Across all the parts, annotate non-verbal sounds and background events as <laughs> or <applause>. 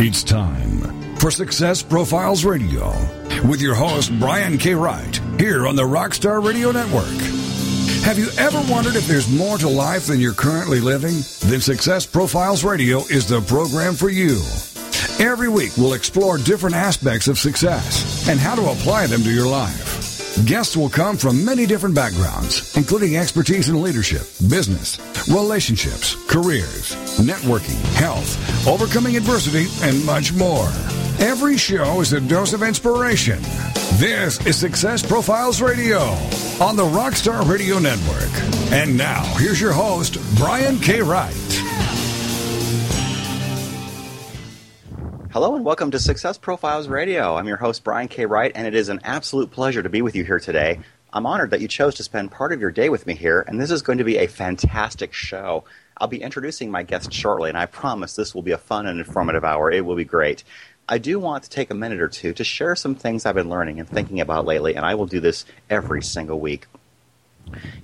It's time for Success Profiles Radio with your host, Brian K. Wright, here on the Rockstar Radio Network. Have you ever wondered if there's more to life than you're currently living? Then Success Profiles Radio is the program for you. Every week, we'll explore different aspects of success and how to apply them to your life. Guests will come from many different backgrounds, including expertise in leadership, business, relationships, careers, networking, health, overcoming adversity, and much more. Every show is a dose of inspiration. This is Success Profiles Radio on the Rockstar Radio Network. And now, here's your host, Brian K. Wright. Hello and welcome to Success Profiles Radio. I'm your host, Brian K. Wright, and it is an absolute pleasure to be with you here today. I'm honored that you chose to spend part of your day with me here, and this is going to be a fantastic show. I'll be introducing my guest shortly, and I promise this will be a fun and informative hour. It will be great. I do want to take a minute or two to share some things I've been learning and thinking about lately, and I will do this every single week.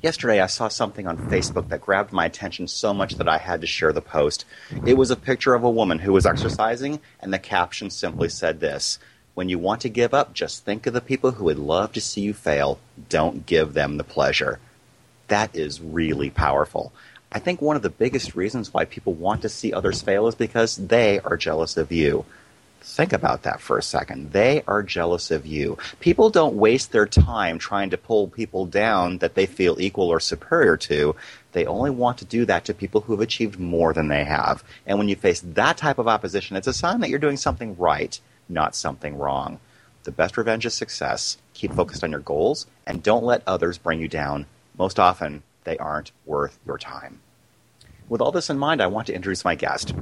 Yesterday, I saw something on Facebook that grabbed my attention so much that I had to share the post. It was a picture of a woman who was exercising, and the caption simply said this When you want to give up, just think of the people who would love to see you fail. Don't give them the pleasure. That is really powerful. I think one of the biggest reasons why people want to see others fail is because they are jealous of you. Think about that for a second. They are jealous of you. People don't waste their time trying to pull people down that they feel equal or superior to. They only want to do that to people who have achieved more than they have. And when you face that type of opposition, it's a sign that you're doing something right, not something wrong. The best revenge is success. Keep focused on your goals and don't let others bring you down. Most often, they aren't worth your time. With all this in mind, I want to introduce my guest.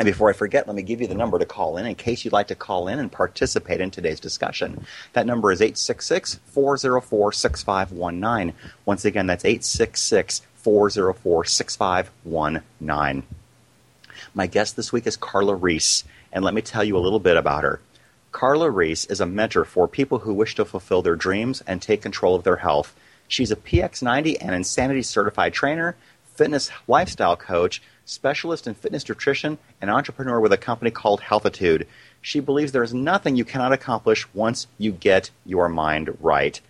And before I forget, let me give you the number to call in in case you'd like to call in and participate in today's discussion. That number is 866 404 6519. Once again, that's 866 404 6519. My guest this week is Karla Reese, and let me tell you a little bit about her. Karla Reese is a mentor for people who wish to fulfill their dreams and take control of their health. She's a PX90 and Insanity certified trainer, fitness lifestyle coach, specialist in fitness nutrition, and entrepreneur with a company called Healthitude. She believes there is nothing you cannot accomplish once you get your mind right.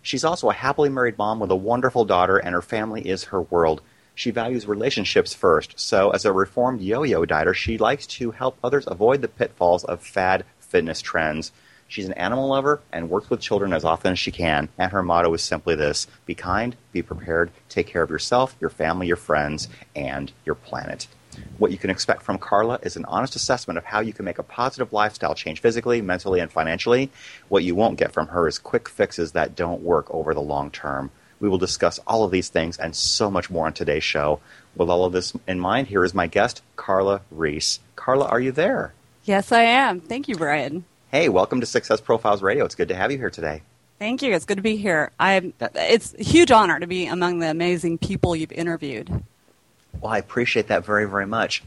She's also a happily married mom with a wonderful daughter, and her family is her world. She values relationships first, so as a reformed yo yo dieter, she likes to help others avoid the pitfalls of fad fitness trends. She's an animal lover and works with children as often as she can, and her motto is simply this be kind, be prepared, take care of yourself, your family, your friends, and your planet. What you can expect from Karla is an honest assessment of how you can make a positive lifestyle change physically, mentally, and financially. What you won't get from her is quick fixes that don't work over the long term. We will discuss all of these things and so much more on today's show. With all of this in mind, here is my guest, Karla Reese. Karla, are you there? Yes, I am. Thank you, Brian. Hey, welcome to Success Profiles Radio. It's good to have you here today. Thank you. It's good to be here. I'm, it's a huge honor to be among the amazing people you've interviewed. Well, I appreciate that very, very much.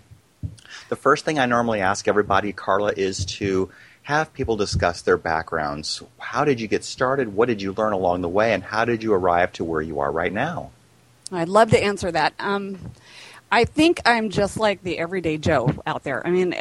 The first thing I normally ask everybody, Karla, is to have people discuss their backgrounds. How did you get started? What did you learn along the way? And how did you arrive to where you are right now? I'd love to answer that. Um, I think I'm just like the everyday Joe out there. I mean,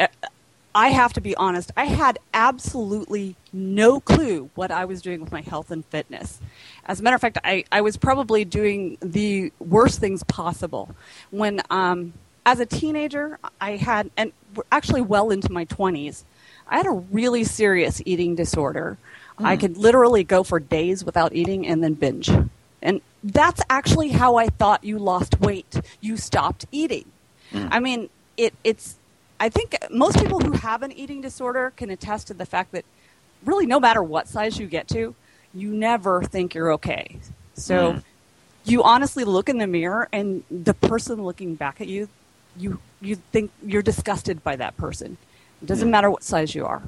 I have to be honest, I had absolutely no clue what I was doing with my health and fitness. As a matter of fact, I, I was probably doing the worst things possible. When, um, as a teenager, I had, and actually well into my 20s, I had a really serious eating disorder. Mm. I could literally go for days without eating and then binge. And that's actually how I thought you lost weight. You stopped eating. Mm. I mean, it, it's I think most people who have an eating disorder can attest to the fact that really no matter what size you get to, you never think you're okay. So mm. you honestly look in the mirror and the person looking back at you, you you think you're disgusted by that person. It doesn't mm. matter what size you are.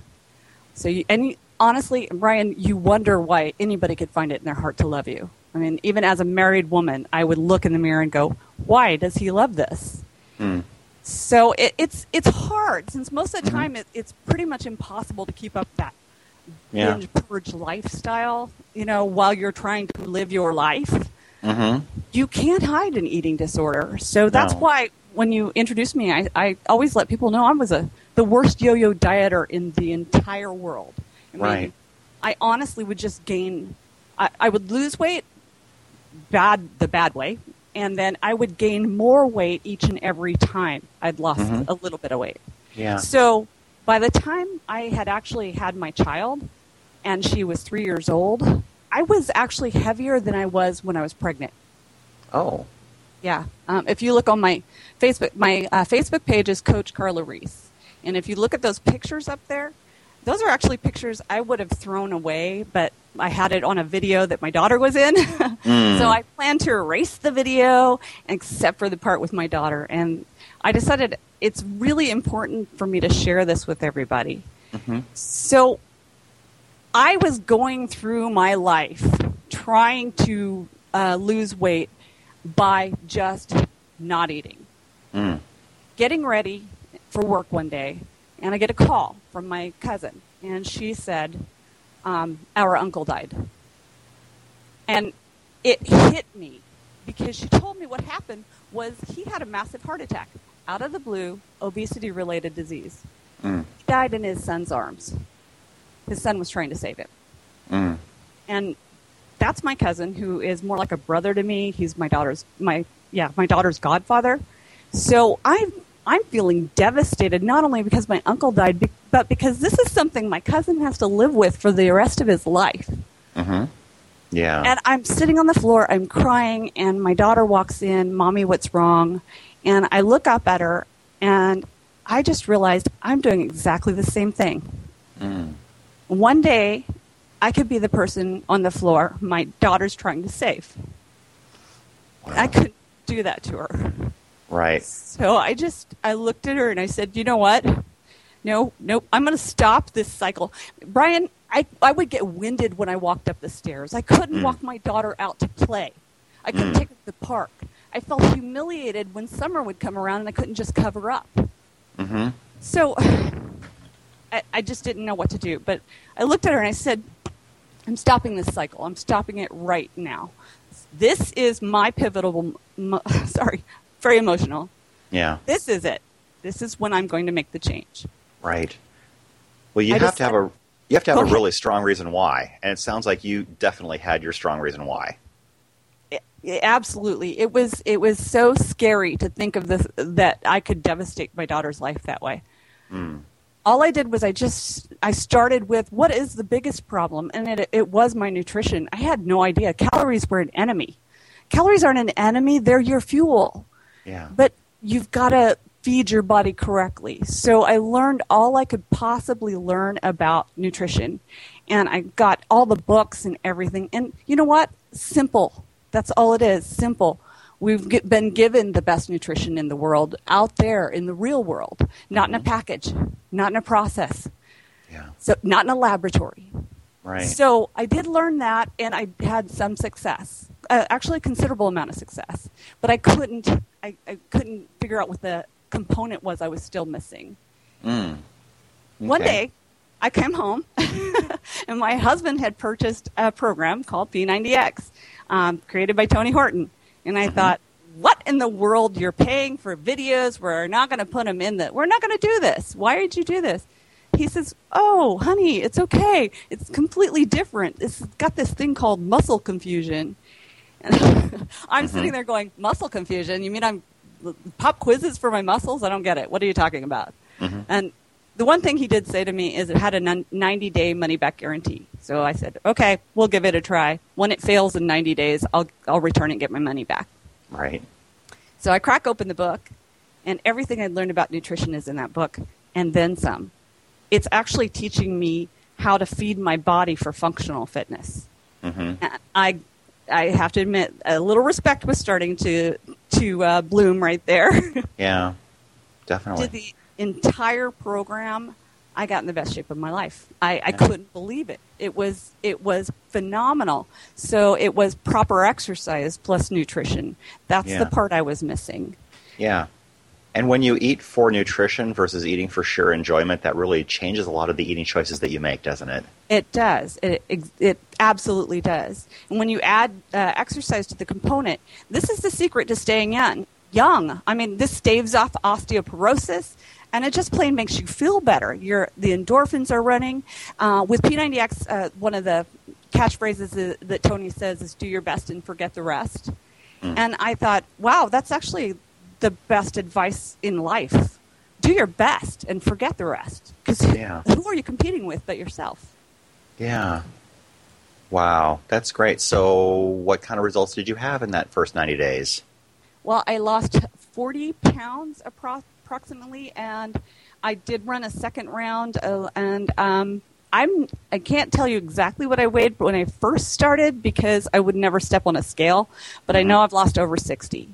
So you, and you, honestly, Brian, you wonder why anybody could find it in their heart to love you. I mean, even as a married woman, I would look in the mirror and go, "Why does he love this?" Mm. So it, it's it's hard since most of the mm-hmm. time it, it's pretty much impossible to keep up that yeah. binge purge lifestyle. You know, while you're trying to live your life, mm-hmm. you can't hide an eating disorder. So that's no. why when you introduced me, I, I always let people know I was a the worst yo-yo dieter in the entire world. I mean, Right. I honestly would just gain. I, I would lose weight, bad the bad way, and then I would gain more weight each and every time I'd lost Mhm. a little bit of weight. Yeah. So by the time I had actually had my child, and she was three years old, I was actually heavier than I was when I was pregnant. Oh. Yeah. Um, if you look on my Facebook, my uh, Facebook page is Coach Karla Reese, and if you look at those pictures up there, those are actually pictures I would have thrown away, but I had it on a video that my daughter was in, <laughs> so I plan to erase the video except for the part with my daughter. And I decided it's really important for me to share this with everybody. Mhm. So I was going through my life trying to uh, lose weight by just not eating. Mm. Getting ready for work one day, and I get a call from my cousin, and she said, um, Our uncle died. And it hit me because she told me what happened was he had a massive heart attack out of the blue, obesity related disease. Mm. He died in his son's arms. His son was trying to save him. Mm. And that's my cousin who is more like a brother to me. He's my daughter's my yeah, my daughter's godfather. So I'm I'm feeling devastated not only because my uncle died but because this is something my cousin has to live with for the rest of his life. Mm-hmm. Yeah. And I'm sitting on the floor, I'm crying, and my daughter walks in, Mommy, what's wrong? And I look up at her, and I just realized I'm doing exactly the same thing. Mm. One day, I could be the person on the floor my daughter's trying to save. I couldn't do that to her. Right. So I just I looked at her and I said, "You know what? No, no, I'm going to stop this cycle." Brian, I I would get winded when I walked up the stairs. I couldn't Mm. walk my daughter out to play. I couldn't Mm. take her to the park. I felt humiliated when summer would come around and I couldn't just cover up. Mm-hmm. So <sighs> I, I just didn't know what to do. But I looked at her and I said, I'm stopping this cycle. I'm stopping it right now. This is my pivotal, mo- <laughs> sorry, very emotional. Yeah. This is it. This is when I'm going to make the change. Right. Well, you I have just to have a you have to have a really strong reason why, and it sounds like you definitely had your strong reason why. It- it- absolutely. It was, it was so scary to think of this, that I could devastate my daughter's life that way. Mm. all I did was I just I started with what is the biggest problem, and it it was my nutrition. I had no idea calories were an enemy. Calories aren't an enemy; they're your fuel. Yeah. But you've got to feed your body correctly. So I learned all I could possibly learn about nutrition, and I got all the books and everything. And you know what? Simple. That's all it is. Simple. We've get, been given the best nutrition in the world out there in the real world, not in a mm-hmm. package, not in a process, Yeah. so not in a laboratory. Right. So I did learn that, and I had some success, actually a considerable amount of success. But I couldn't, I, I couldn't figure out what the component was I was still missing. Mm. One day, I came home, <laughs> and my husband had purchased a program called P90X, um, created by Tony Horton, and I thought. What in the world? You're paying for videos. We're not going to put them in the. We're not going to do this. Why did you do this? he says, "Oh, honey, it's okay. It's completely different. It's got this thing called muscle confusion." And <laughs> I'm sitting there going, "Muscle confusion? You mean I'm pop quizzes for my muscles? I don't get it. What are you talking about?" Mhm. And the one thing he did say to me is it had a 90 day money back guarantee. So I said, "Okay, we'll give it a try. When it fails in 90 days, I'll I'll return it and get my money back." Right. So I crack open the book, and everything I learned about nutrition is in that book, and then some. It's actually teaching me how to feed my body for functional fitness. Mm-hmm. I, I have to admit, a little respect was starting to to uh, bloom right there. <laughs> Yeah. Definitely. Did the entire program, I got in the best shape of my life. I, I couldn't believe it. It was it was phenomenal. So it was proper exercise plus nutrition. That's Yeah. the part I was missing. Yeah. And when you eat for nutrition versus eating for sheer enjoyment, that really changes a lot of the eating choices that you make, doesn't it? It does. It, it, it absolutely does. And when you add uh, exercise to the component, this is the secret to staying young. young. I mean, this staves off osteoporosis and it just plain makes you feel better. Your the endorphins are running. Uh, with P90X, uh, one of the catchphrases that, Tony says is "Do your best and forget the rest." Mm. And I thought, wow, that's actually the best advice in life. Do your best and forget the rest. Because yeah. who are you competing with but yourself? Yeah. Wow, that's great. So, what kind of results did you have in that first 90 days? Well, I lost 40 pounds approximately, and I did run a second round, uh, and um, I'm I can't tell you exactly what I weighed when I first started because I would never step on a scale, but mm-hmm. I know I've lost over 60.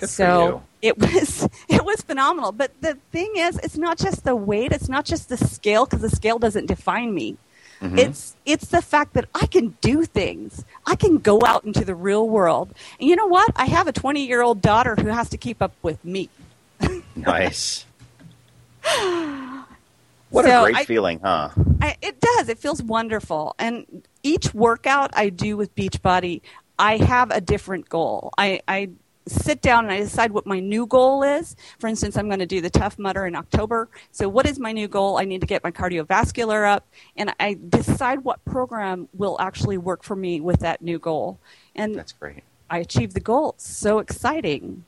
Good so it was <laughs> it was phenomenal. But the thing is, it's not just the weight, it's not just the scale because the scale doesn't define me. Mm-hmm. It's it's the fact that I can do things. I can go out into the real world. And you know what? I have a 20 year old daughter who has to keep up with me. <laughs> nice. <sighs> What so a great I, feeling, huh? I, it does. It feels wonderful. And each workout I do with Beachbody, I have a different goal. I, I sit down and I decide what my new goal is. For instance, I'm going to do the Tough Mudder in October. So, what is my new goal? I need to get my cardiovascular up, and I decide what program will actually work for me with that new goal. And that's great. I achieve the goal. So exciting.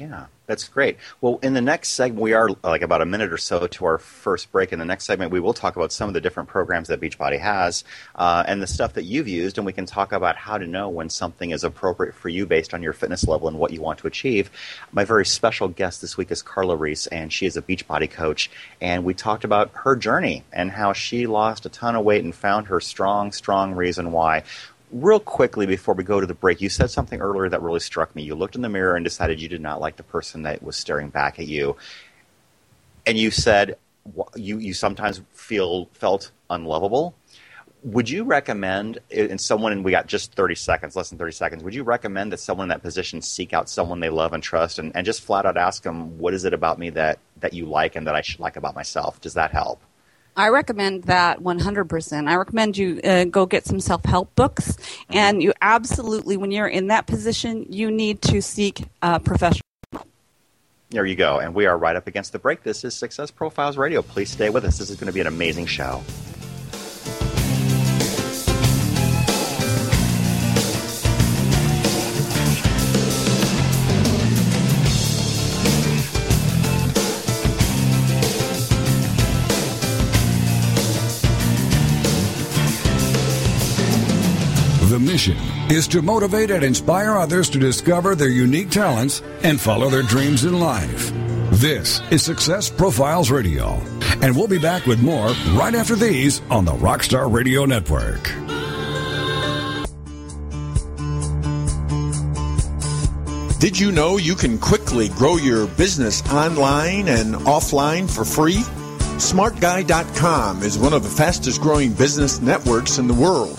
Yeah, that's great. Well, in the next segment, we are like about a minute or so to our first break. In the next segment, we will talk about some of the different programs that Beachbody has uh, and the stuff that you've used, and we can talk about how to know when something is appropriate for you based on your fitness level and what you want to achieve. My very special guest this week is Karla Reese, and she is a Beachbody coach. And we talked about her journey and how she lost a ton of weight and found her strong, strong reason why real quickly before we go to the break, you said something earlier that really struck me. You looked in the mirror and decided you did not like the person that was staring back at you, and you said you you sometimes feel felt unlovable. Would you recommend in someone and we got just 30 seconds, less than 30 seconds, would you recommend that someone in that position seek out someone they love and trust and, and just flat out ask them, what is it about me that, that you like and that I should like about myself? Does that help? I recommend that 100%. I recommend you uh, go get some self help books, and you absolutely, when you're in that position, you need to seek a professional. There you go. And we are right up against the break. This is Success Profiles Radio. Please stay with us. This is going to be an amazing show. Mission is to motivate and inspire others to discover their unique talents and follow their dreams in life. This is Success Profiles Radio, and we'll be back with more right after these on the Rockstar Radio Network. Did you know you can quickly grow your business online and offline for free? SmartGuy.com is one of the fastest growing business networks in the world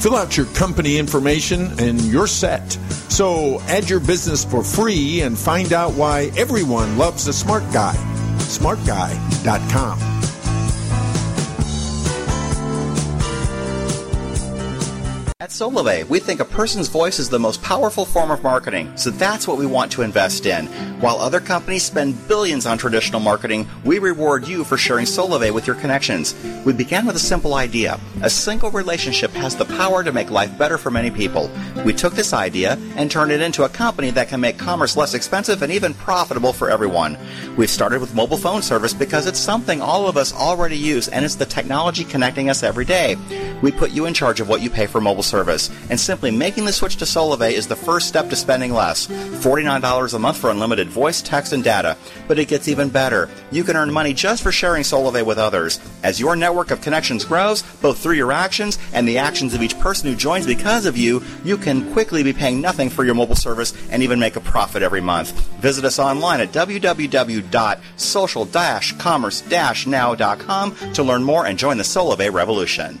Fill out your company information and you're set. So add your business for free and find out why everyone loves a smart guy. SmartGuy.com. At Solavei, we think a person's voice is the most powerful form of marketing, so that's what we want to invest in. While other companies spend billions on traditional marketing, we reward you for sharing Solavei with your connections. We began with a simple idea. A single relationship has the power to make life better for many people. We took this idea and turned it into a company that can make commerce less expensive and even profitable for everyone. We've started with mobile phone service because it's something all of us already use and it's the technology connecting us every day. We put you in charge of what you pay for mobile service. And simply making the switch to Solavei is the first step to spending less. $49 a month for unlimited voice, text, and data. But it gets even better. You can earn money just for sharing Solavei with others. As your network of connections grows, both through your actions and the actions of each person who joins because of you, you can quickly be paying nothing for your mobile service and even make a profit every month. Visit us online at www.social-commerce-now.com to learn more and join the Solavei revolution.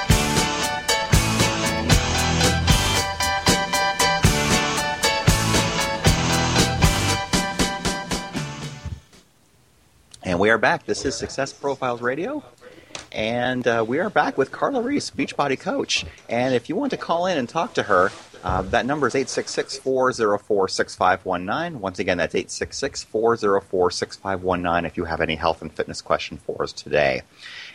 And we are back. This is Success Profiles Radio. And uh, we are back with Karla Reese, Beachbody Coach. And if you want to call in and talk to her, uh, that number is 866 404 6519. Once again, that's 866 404 6519 if you have any health and fitness question for us today.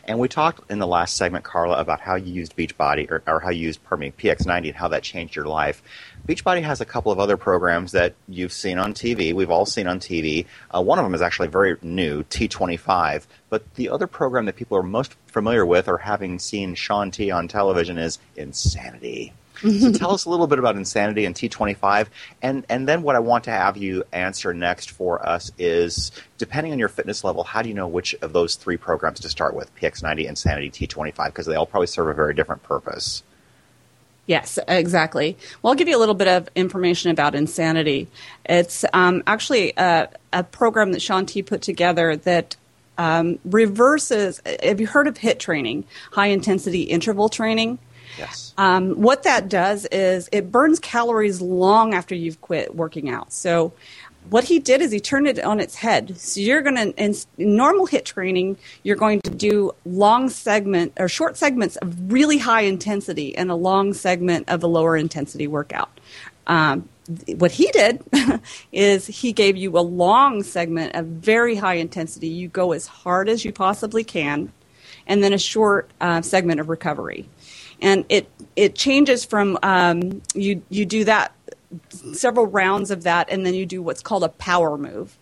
And we talked in the last segment, Karla, about how you used Beachbody, or, or how you used, pardon me, PX90 and how that changed your life. Beachbody has a couple of other programs that you've seen on TV. We've all seen on TV. Uh, one of them is actually very new, T25. But the other program that people are most familiar with or having seen Shaun T on television is Insanity. so tell us a little bit about Insanity and T25, and and then what I want to have you answer next for us is, depending on your fitness level, how do you know which of those three programs to start with, PX90, Insanity, T25, because they all probably serve a very different purpose. Yes, exactly. Well, I'll give you a little bit of information about Insanity. It's um, actually a, a, program that Shaun T put together that um, reverses. Have you heard of HIIT training, high intensity interval training? Yes. Um, what that does is it burns calories long after you've quit working out. So, what he did is he turned it on its head. So you're going to in normal HIIT training, you're going to do long segment or short segments of really high intensity and a long segment of a lower intensity workout. Um, what he did <laughs> is he gave you a long segment of very high intensity. You go as hard as you possibly can, and then a short uh, segment of recovery and it it changes from um, you you do that several rounds of that, and then you do what's called a power move.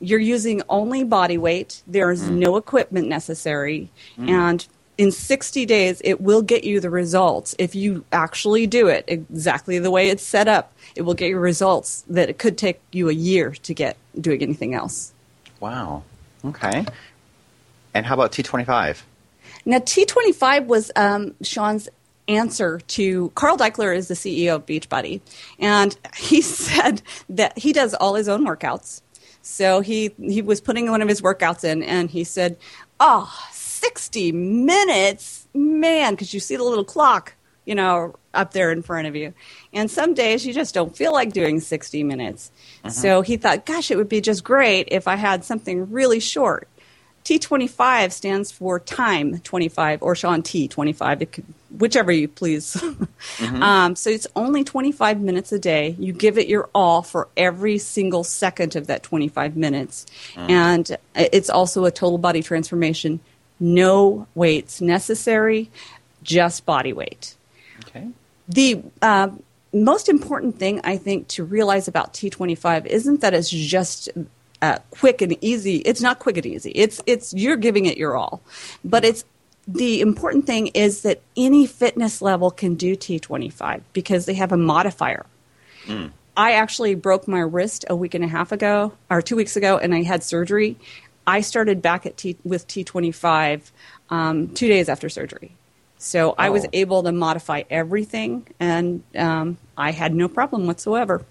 You're using only body weight. There's mm. no equipment necessary, mm. and in 60 days, it will get you the results. If you actually do it exactly the way it's set up, it will get you results that it could take you a year to get doing anything else. Wow. Okay. And how about T25? Now, T25 was um, Shaun's answer to Carl Daikeler is the CEO of Beachbody, and he <laughs> said that he does all his own workouts. So he he was putting one of his workouts in, and he said, "Oh, 60 minutes, man!" Because you see the little clock, you know, up there in front of you. And some days you just don't feel like doing 60 minutes. Uh-huh. So he thought, "Gosh, it would be just great if I had something really short." T25 stands for time 25 or Shaun T 25, could, whichever you please. <laughs> mm-hmm. um, so it's only 25 minutes a day. You give it your all for every single second of that 25 minutes. Mm. And it's also a total body transformation. No weights necessary, just body weight. Okay. The uh, most important thing I think to realize about T25 isn't that it's just uh, quick and easy. It's not quick and easy. It's it's you're giving it your all, but it's the important thing is that any fitness level can do T25 because they have a modifier. Mm. I actually broke my wrist a week and a half ago, or two weeks ago, and I had surgery. I started back at T, with T25 um, two days after surgery. So oh. I was oh. able to modify everything, and um, I had no problem whatsoever.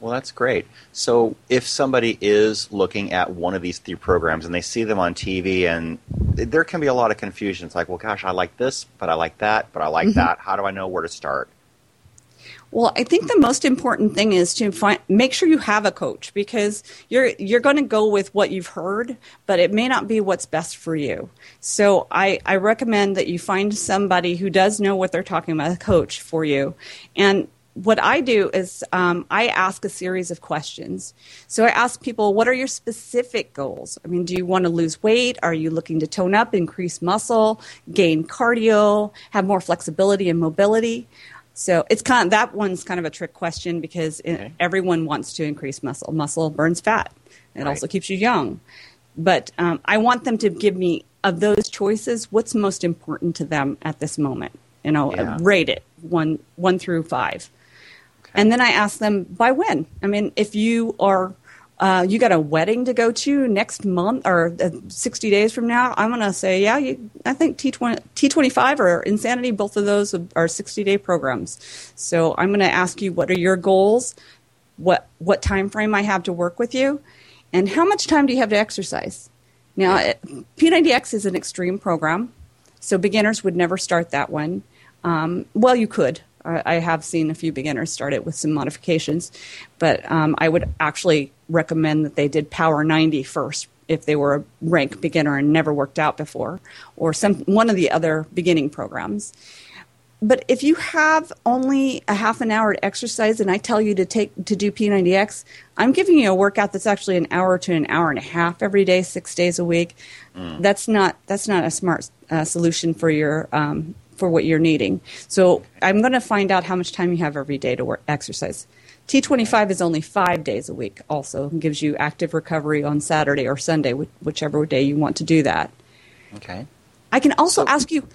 Well, that's great. So, if somebody is looking at one of these three programs and they see them on TV, and there can be a lot of confusion. It's like, well, gosh, I like this, but I like that, but I like mm-hmm. that. How do I know where to start? Well, I think the most important thing is to find, make sure you have a coach because you're you're going to go with what you've heard, but it may not be what's best for you. So I, I recommend that you find somebody who does know what they're talking about, a coach for you, and what I do is um, I ask a series of questions. So I ask people, what are your specific goals? I mean, do you want to lose weight? Are you looking to tone up, increase muscle, gain cardio, have more flexibility and mobility? So it's kind of, that one's kind of a trick question because okay. it, everyone wants to increase muscle. Muscle burns fat. It right. also keeps you young. But um, I want them to give me of those choices, what's most important to them at this moment? You know, yeah. rate it one one through five. And then I ask them by when. I mean, if you are uh, you got a wedding to go to next month or uh, 60 days from now, I'm going to say, yeah, you, I think T20, T25 or Insanity, both of those are 60 day programs. So I'm going to ask you, what are your goals? What, what time frame I have to work with you? And how much time do you have to exercise? Now, P90X is an extreme program, so beginners would never start that one. Um, well, you could. I have seen a few beginners start it with some modifications, but um, I would actually recommend that they did Power 90 first if they were a rank beginner and never worked out before, or some one of the other beginning programs. But if you have only a half an hour to exercise, and I tell you to take to do P90X, I'm giving you a workout that's actually an hour to an hour and a half every day, six days a week. Mm. That's not that's not a smart uh, solution for your um, for what you're needing. So I'm going to find out how much time you have every day to work, exercise. T25 is only five days a week, also, and gives you active recovery on Saturday or Sunday, whichever day you want to do that. Okay. I can also so, ask you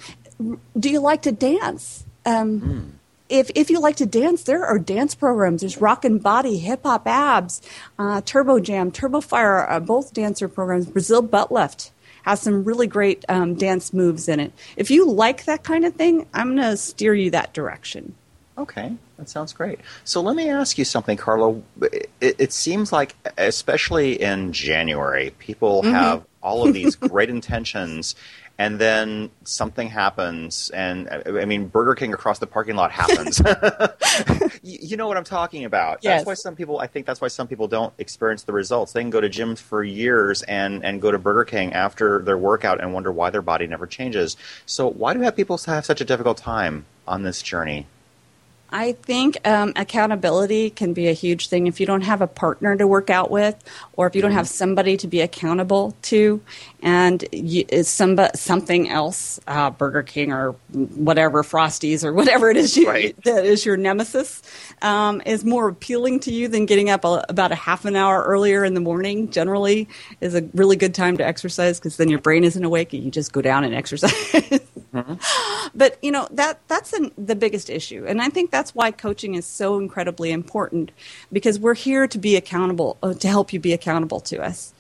do you like to dance? Um, mm. If, if you like to dance, there are dance programs. There's Rockin' Body, Hip Hop Abs, uh, Turbo Jam, Turbo Fire, uh, both dancer programs, Brazil Butt Lift has some really great um, dance moves in it. If you like that kind of thing, I'm going to steer you that direction. Okay, that sounds great. So let me ask you something, Carlo. It, it seems like, especially in January, people mm-hmm. have all of these great intentions and then something happens and uh, i mean burger king across the parking lot happens. <laughs> <laughs> You know what i'm talking about. Yes. that's why some people i think that's why some people don't experience the results. They can go to gyms for years and and go to burger king after their workout and wonder why their body never changes. So why do have people have such a difficult time on this journey I think um, accountability can be a huge thing. If you don't have a partner to work out with, or if you don't have somebody to be accountable to, and you, some, something else, uh, Burger King or whatever, Frosties or whatever it is you, right. that is your nemesis, um, is more appealing to you than getting up a, about a half an hour earlier in the morning. Generally, is a really good time to exercise because then your brain isn't awake and you just go down and exercise. mm-hmm. <laughs> But you know that that's an, the biggest issue, and I think that's why coaching is so incredibly important because we're here to be accountable uh, to help you be accountable to us.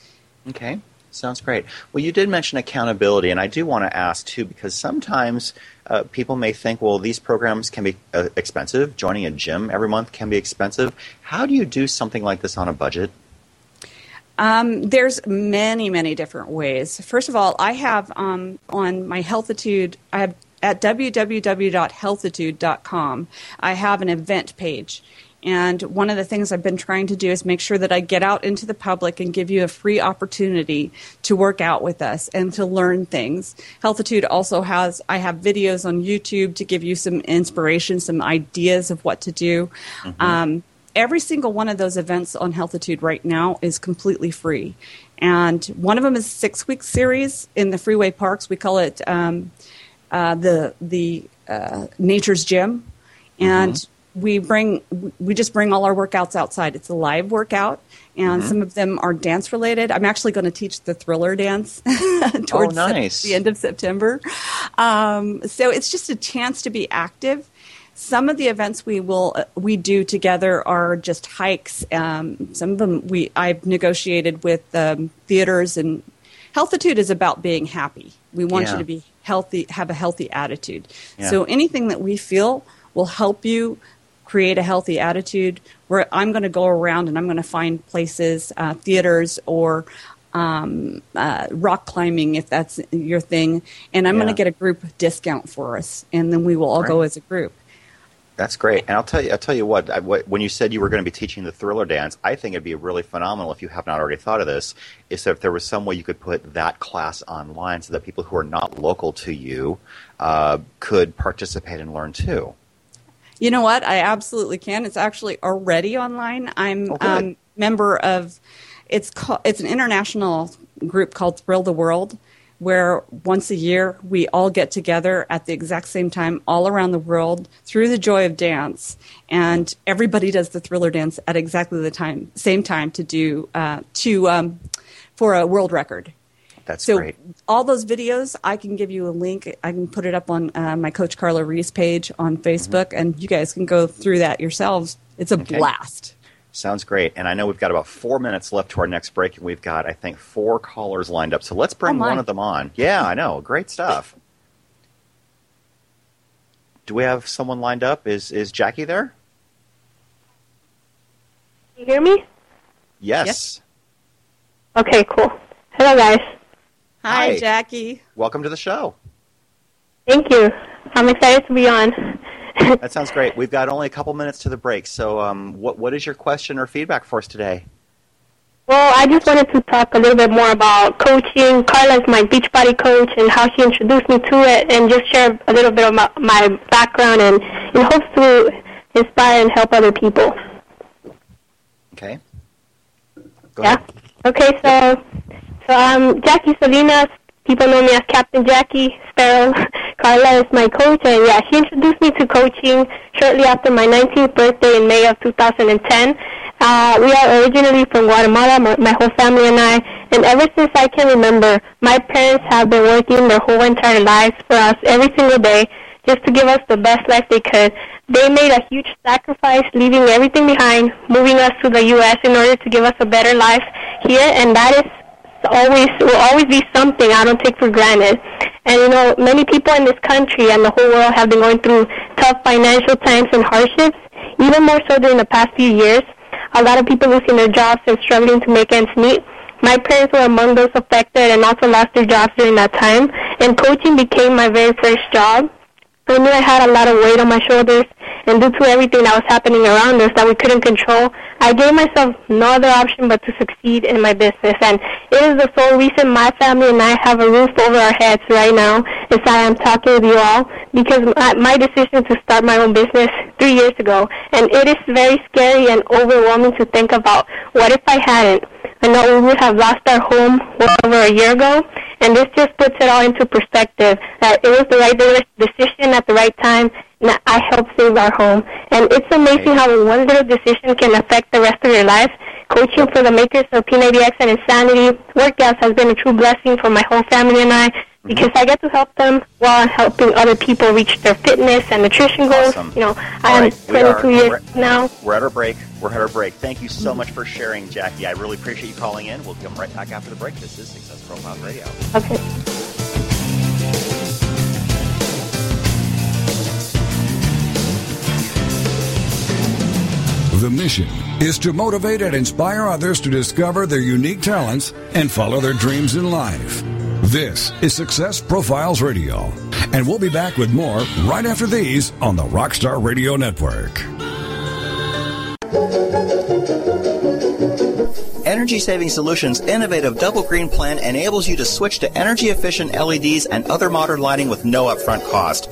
Okay. Sounds great. Well, you did mention accountability, and I do want to ask too, because sometimes uh, people may think, well, these programs can be uh, expensive. Joining a gym every month can be expensive. How do you do something like this on a budget? Um, there's many, many different ways. First of all, I have um, on my Healthitude, I have at www.healthitude.com, I have an event page. And one of the things I've been trying to do is make sure that I get out into the public and give you a free opportunity to work out with us and to learn things. Healthitude also has, I have videos on YouTube to give you some inspiration, some ideas of what to do. Mm-hmm. Um, every single one of those events on Healthitude right now is completely free. And one of them is a six week series in the freeway parks. We call it um, uh, the, the uh, Nature's Gym. And mm-hmm we bring we just bring all our workouts outside. It's a live workout, and mm-hmm. some of them are dance related. I'm actually going to teach the thriller dance <laughs> towards oh, nice. the end of September. Um, so it's just a chance to be active. Some of the events we will uh, we do together are just hikes. Um, some of them we I've negotiated with um, theaters and Healthitude is about being happy. We want yeah. you to be healthy, have a healthy attitude. Yeah. So anything that we feel will help you create a healthy attitude where I'm going to go around and I'm going to find places, uh, theaters, or um, uh, rock climbing if that's your thing, and I'm yeah. going to get a group discount for us, and then we will all right. go as a group. That's great, and I'll tell you. I'll tell you what, I, what. When you said you were going to be teaching the thriller dance, I think it'd be really phenomenal if you have not already thought of this. Is that if there was some way you could put that class online so that people who are not local to you uh, could participate and learn too. You know what? I absolutely can. It's actually already online. I'm Oh, um, member of. It's called. It's an international group called Thrill the World, where once a year we all get together at the exact same time, all around the world, through the joy of dance, and everybody does the Thriller dance at exactly the time, same time to do uh, to um, for a world record. That's So great. all those videos, I can give you a link. I can put it up on uh, my Coach Karla Reese page on Facebook, and you guys can go through that yourselves. It's a Mm-hmm. Okay. blast. Sounds great. And I know we've got about four minutes left to our next break, and we've got, I think, four callers lined up. So let's bring Oh, my. one of them on. Yeah, I know. Great stuff. Do we have someone lined up? Is is Jackie there? You hear me? Yes. Yes. Okay, cool. Hello, guys. Hi, Hi. Jackie. Welcome to the show. Thank you. I'm excited to be on. That sounds great. We've got only a couple minutes to the break. So, um, what what is your question or feedback for us today? well, I just wanted to talk a little bit more about coaching. Karla's my Beachbody coach and how she introduced me to it, and just share a little bit about my background and in hopes to inspire and help other people. Okay. Go Yeah. ahead. Okay, so so um Jackie Salinas, people know me as Captain Jackie Sparrow. <laughs> Karla is my coach, and yeah, she introduced me to coaching shortly after my 19th birthday in May of 2010. Uh, we are originally from Guatemala, my, my whole family and I, and ever since I can remember, my parents have been working their whole entire lives for us every single day just to give us the best life they could. They made a huge sacrifice, leaving everything behind, moving us to the U.S. in order to give us a better life here, and that is always will always be something I don't take for granted. And you know, many people in this country and the whole world have been going through tough financial times and hardships, even more so during the past few years. A lot of people losing their jobs and struggling to make ends meet. My parents were among those affected and also lost their jobs during that time. And coaching became my very first job. I knew I had a lot of weight on my shoulders, and due to everything that was happening around us that we couldn't control, I gave myself no other option but to succeed in my business. And it is the sole reason my family and I have a roof over our heads right now as I am talking with you all, because my, my decision to start my own business three years ago. And it is very scary and overwhelming to think about what if I hadn't. I know we would have lost our home well over a year ago, and this just puts it all into perspective that it was the right decision at the right time, I helped save our home. And it's amazing how one little decision can affect the rest of your life. Coaching for the makers of P90X and Insanity workouts has been a true blessing for my whole family and I mm-hmm. because I get to help them while helping other people reach their fitness and nutrition goals. Awesome. You know, we are- 22 years we're- now. We're at our break. We're at our break. Thank you so mm-hmm. much for sharing, Jackie. I really appreciate you calling in. We'll come right back after the break. This is Success Profiles Radio. Okay. The mission is to motivate and inspire others to discover their unique talents and follow their dreams in life. This is Success Profiles Radio, and we'll be back with more right after these on the Rockstar Radio Network. Energy Saving Solutions' innovative double green plan enables you to switch to energy efficient LEDs and other modern lighting with no upfront cost.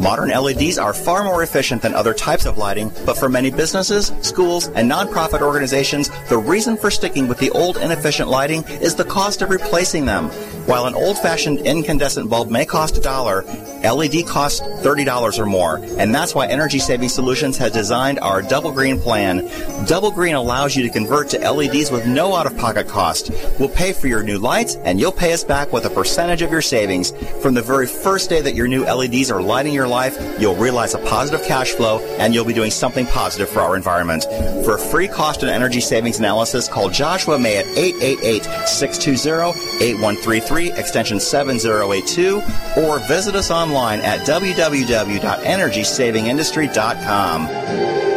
Modern LEDs are far more efficient than other types of lighting, but for many businesses, schools, and nonprofit organizations, the reason for sticking with the old inefficient lighting is the cost of replacing them. While an old fashioned incandescent bulb may cost a dollar, LED costs $30 or more, and that's why Energy Saving Solutions has designed our double green plan. Double green allows you to convert to LEDs with no out of pocket cost. We'll pay for your new lights, and you'll pay us back with a percentage of your savings. From the very first day that your new LEDs are lighting your life, you'll realize a positive cash flow, and you'll be doing something positive for our environment. For a free cost and energy savings analysis, call Joshua May at 888-620-8133, extension 7082, or visit us online at www.energysavingindustry.com.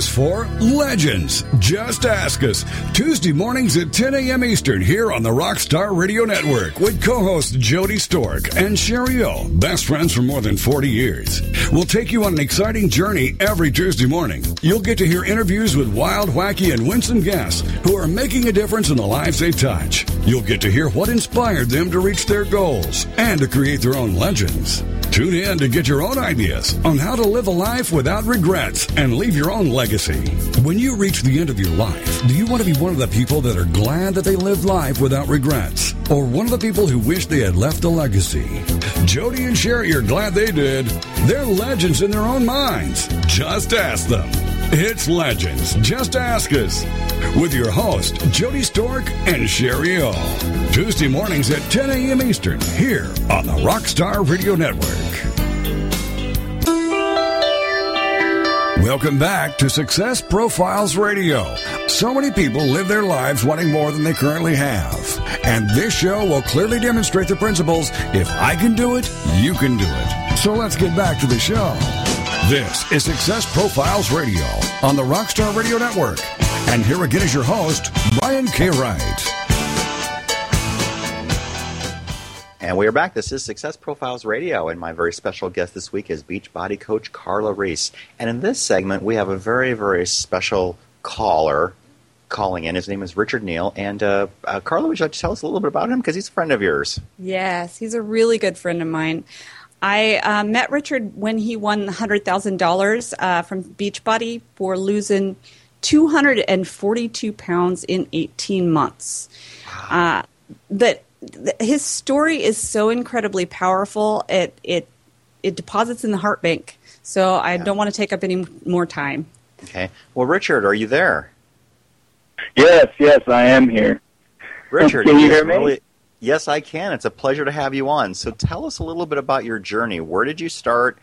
us for Legends. Just ask us. Tuesday mornings at 10 a.m. Eastern here on the Rockstar Radio Network with co-hosts Jody Stork and Sherry O, best friends for more than 40 years. We'll take you on an exciting journey every Tuesday morning. You'll get to hear interviews with wild, wacky, and winsome guests who are making a difference in the lives they touch. You'll get to hear what inspired them to reach their goals and to create their own legends. Tune in to get your own ideas on how to live a life without regrets and leave your own legacy. When you reach the end of your life, do you want to be one of the people that are glad that they lived life without regrets? Or one of the people who wish they had left a legacy? Jody and Sherry are glad they did. They're legends in their own minds. Just ask them. It's Legends. Just ask us. With your host, Jody Stork and Sherry O. Tuesday mornings at 10 a.m. Eastern, here on the Rockstar Radio Network. Welcome back to Success Profiles Radio. So many people live their lives wanting more than they currently have. And this show will clearly demonstrate the principles if I can do it, you can do it. So let's get back to the show. This is Success Profiles Radio on the Rockstar Radio Network. And here again is your host, Brian K. Wright. And we are back. This is Success Profiles Radio, and my very special guest this week is Beachbody coach Karla Reese. And in this segment, we have a very, very special caller calling in. His name is Richard Neal. And uh, uh, Karla, would you like to tell us a little bit about him? Because he's a friend of yours. Yes, he's a really good friend of mine. I uh, met Richard when he won $100,000 uh, from Beachbody for losing 242 pounds in 18 months. Uh, but th- his story is so incredibly powerful. It it it deposits in the heart bank. So I Yeah. don't want to take up any more time. Okay. Well, Richard, are you there? Yes, yes, I am here. Richard, Can you hear me? really- yes, I can. It's a pleasure to have you on. So tell us a little bit about your journey. Where did you start?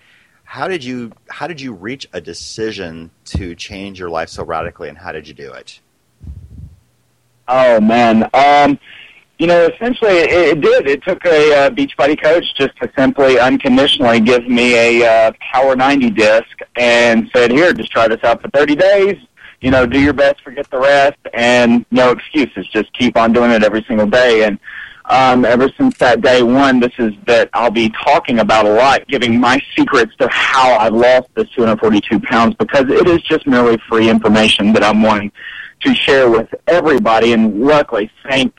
How did you how did you reach a decision to change your life so radically, and how did you do it? Oh man, um, you know, essentially it, it did. It took a uh, Beachbody coach just to simply unconditionally give me a uh, Power 90 disc and said, "Here, just try this out for 30 days. You know, do your best, forget the rest, and no excuses. Just keep on doing it every single day." And um, ever since that day one, this is that I'll be talking about a lot, giving my secrets to how I've lost this 242 pounds because it is just merely free information that I'm wanting to share with everybody. And luckily, thank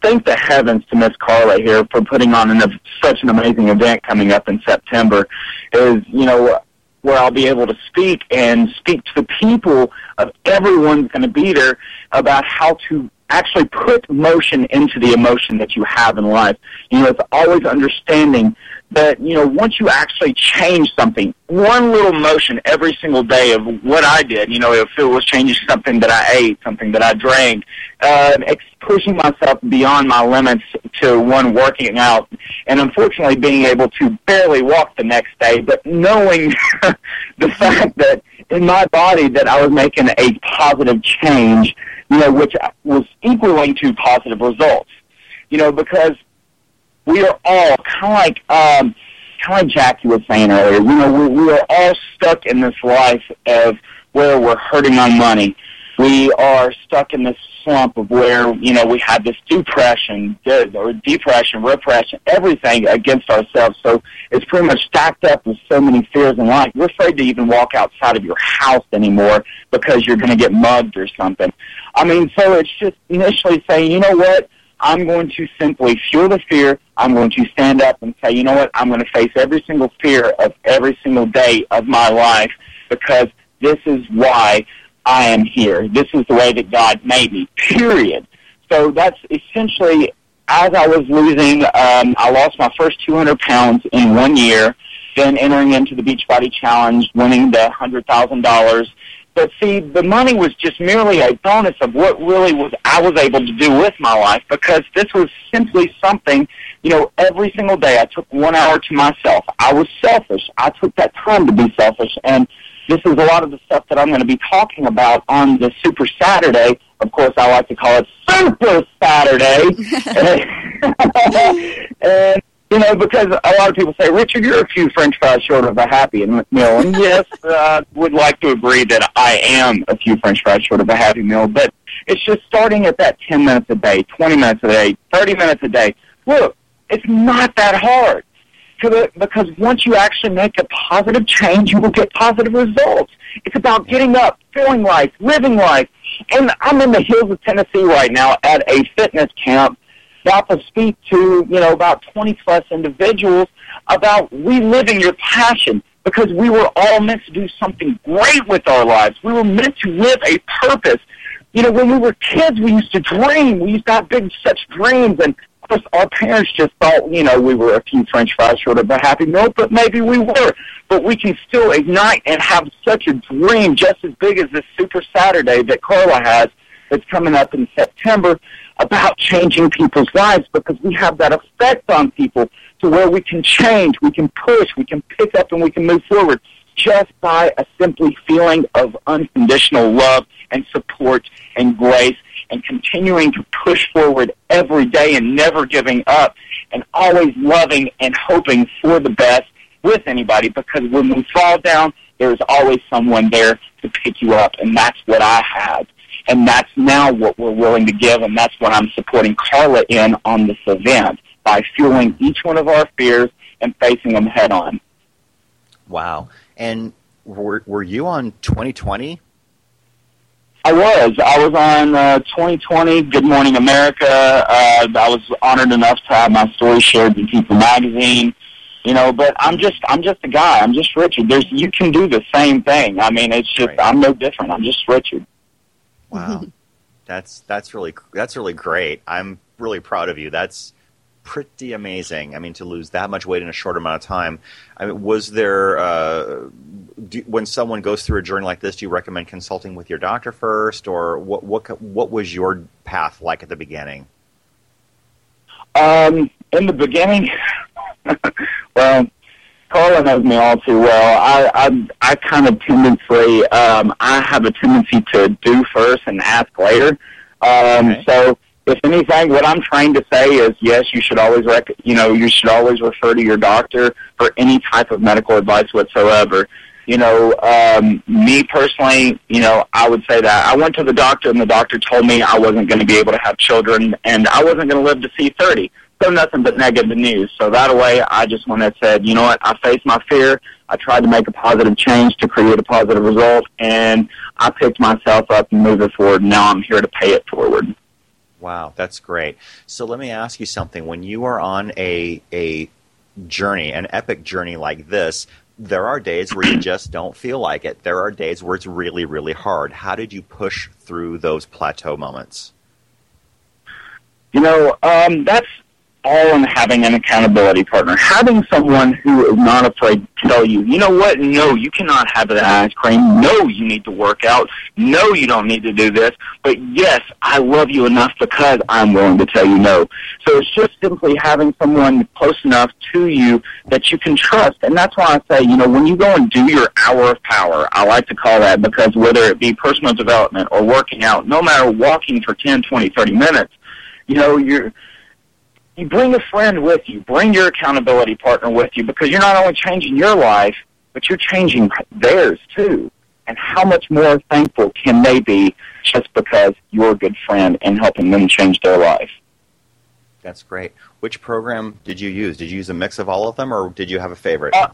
thank the heavens to Miss Karla here for putting on an, such an amazing event coming up in September. Is you know where I'll be able to speak and speak to the people of everyone's going to be there about how to actually put motion into the emotion that you have in life. You know, it's always understanding that, you know, once you actually change something, one little motion every single day of what I did, you know, if it was changing something that I ate, something that I drank, uh, pushing myself beyond my limits to one working out, and unfortunately being able to barely walk the next day, but knowing <laughs> the fact that in my body that I was making a positive change, you know, which was equaling to positive results. You know, because we are all kind of like um, kind of like Jackie was saying earlier. You know, we, we are all stuck in this life of where we're hurting on money. We are stuck in this slump of where you know we had this depression, de- or depression, repression, everything against ourselves. So it's pretty much stacked up with so many fears in life. You're afraid to even walk outside of your house anymore because you're going to get mugged or something. I mean, so it's just initially saying, you know what? I'm going to simply fuel the fear. I'm going to stand up and say, you know what? I'm going to face every single fear of every single day of my life because this is why I am here. This is the way that God made me, period. So that's essentially, as I was losing, um, I lost my first 200 pounds in one year, then entering into the Beachbody Challenge, winning the $100,000. But see, the money was just merely a bonus of what really was I was able to do with my life because this was simply something, you know, every single day I took one hour to myself. I was selfish. I took that time to be selfish and this is a lot of the stuff that I'm going to be talking about on the Super Saturday. Of course, I like to call it Super Saturday. <laughs> and You know, because a lot of people say, Richard, you're a few French fries short of a happy meal. And yes, <laughs> I uh, would like to agree that I am a few French fries short of a happy meal. But it's just starting at that 10 minutes a day, 20 minutes a day, 30 minutes a day. Look, it's not that hard. Because once you actually make a positive change, you will get positive results. It's about getting up, feeling life, living life. And I'm in the hills of Tennessee right now at a fitness camp about to speak to, you know, about 20 plus individuals about reliving your passion because we were all meant to do something great with our lives. We were meant to live a purpose. You know, when we were kids, we used to dream. We used to have big, such dreams. And course, our parents just thought, you know, we were a few French fries short of a happy meal, but maybe we were. But we can still ignite and have such a dream just as big as this Super Saturday that Karla has that's coming up in September about changing people's lives because we have that effect on people to where we can change, we can push, we can pick up and we can move forward just by a simply feeling of unconditional love and support and grace and continuing to push forward every day and never giving up and always loving and hoping for the best with anybody because when we fall down, there's always someone there to pick you up and that's what I have. And that's now what we're willing to give, and that's what I'm supporting Karla in on this event by fueling each one of our fears and facing them head on. Wow. And were, were you on 2020? I was. I was on uh, 2020 Good Morning America. Uh, I was honored enough to have my story shared in People Magazine. You know, but I'm just I'm just a guy. I'm just Richard. There's you can do the same thing. I mean, it's just right. I'm no different. I'm just Richard. Wow, <laughs> that's that's really that's really great. I'm really proud of you. That's pretty amazing. I mean, to lose that much weight in a short amount of time. I mean, was there uh, do, when someone goes through a journey like this? Do you recommend consulting with your doctor first, or what? What what was your path like at the beginning? Um, in the beginning, <laughs> well, Karla knows me all too well. I I, I kind of tendency um, I have a tendency to do first and ask later. Um, okay. So if anything, what I'm trying to say is yes, you should always rec- you know you should always refer to your doctor for any type of medical advice whatsoever. You know, um, me personally, you know, I would say that I went to the doctor and the doctor told me I wasn't going to be able to have children and I wasn't going to live to see 30 so nothing but negative news. So that way, I just went and said, you know what, I faced my fear. I tried to make a positive change to create a positive result, and I picked myself up and moved it forward. Now I'm here to pay it forward. Wow, that's great. So let me ask you something. When you are on a a journey, an epic journey like this, there are days where you just don't feel like it. There are days where it's really, really hard. How did you push through those plateau moments? You know, um, that's all in having an accountability partner. Having someone who is not afraid to tell you, you know what? No, you cannot have that ice cream. No, you need to work out. No, you don't need to do this. But yes, I love you enough because I'm willing to tell you no. So it's just simply having someone close enough to you that you can trust. And that's why I say, you know, when you go and do your hour of power, I like to call that because whether it be personal development or working out, no matter walking for 10, 20, 30 minutes, you know, you're, you bring a friend with you, bring your accountability partner with you because you're not only changing your life, but you're changing theirs too. And how much more thankful can they be just because you're a good friend and helping them change their life? That's great. Which program did you use? Did you use a mix of all of them, or did you have a favorite? Uh,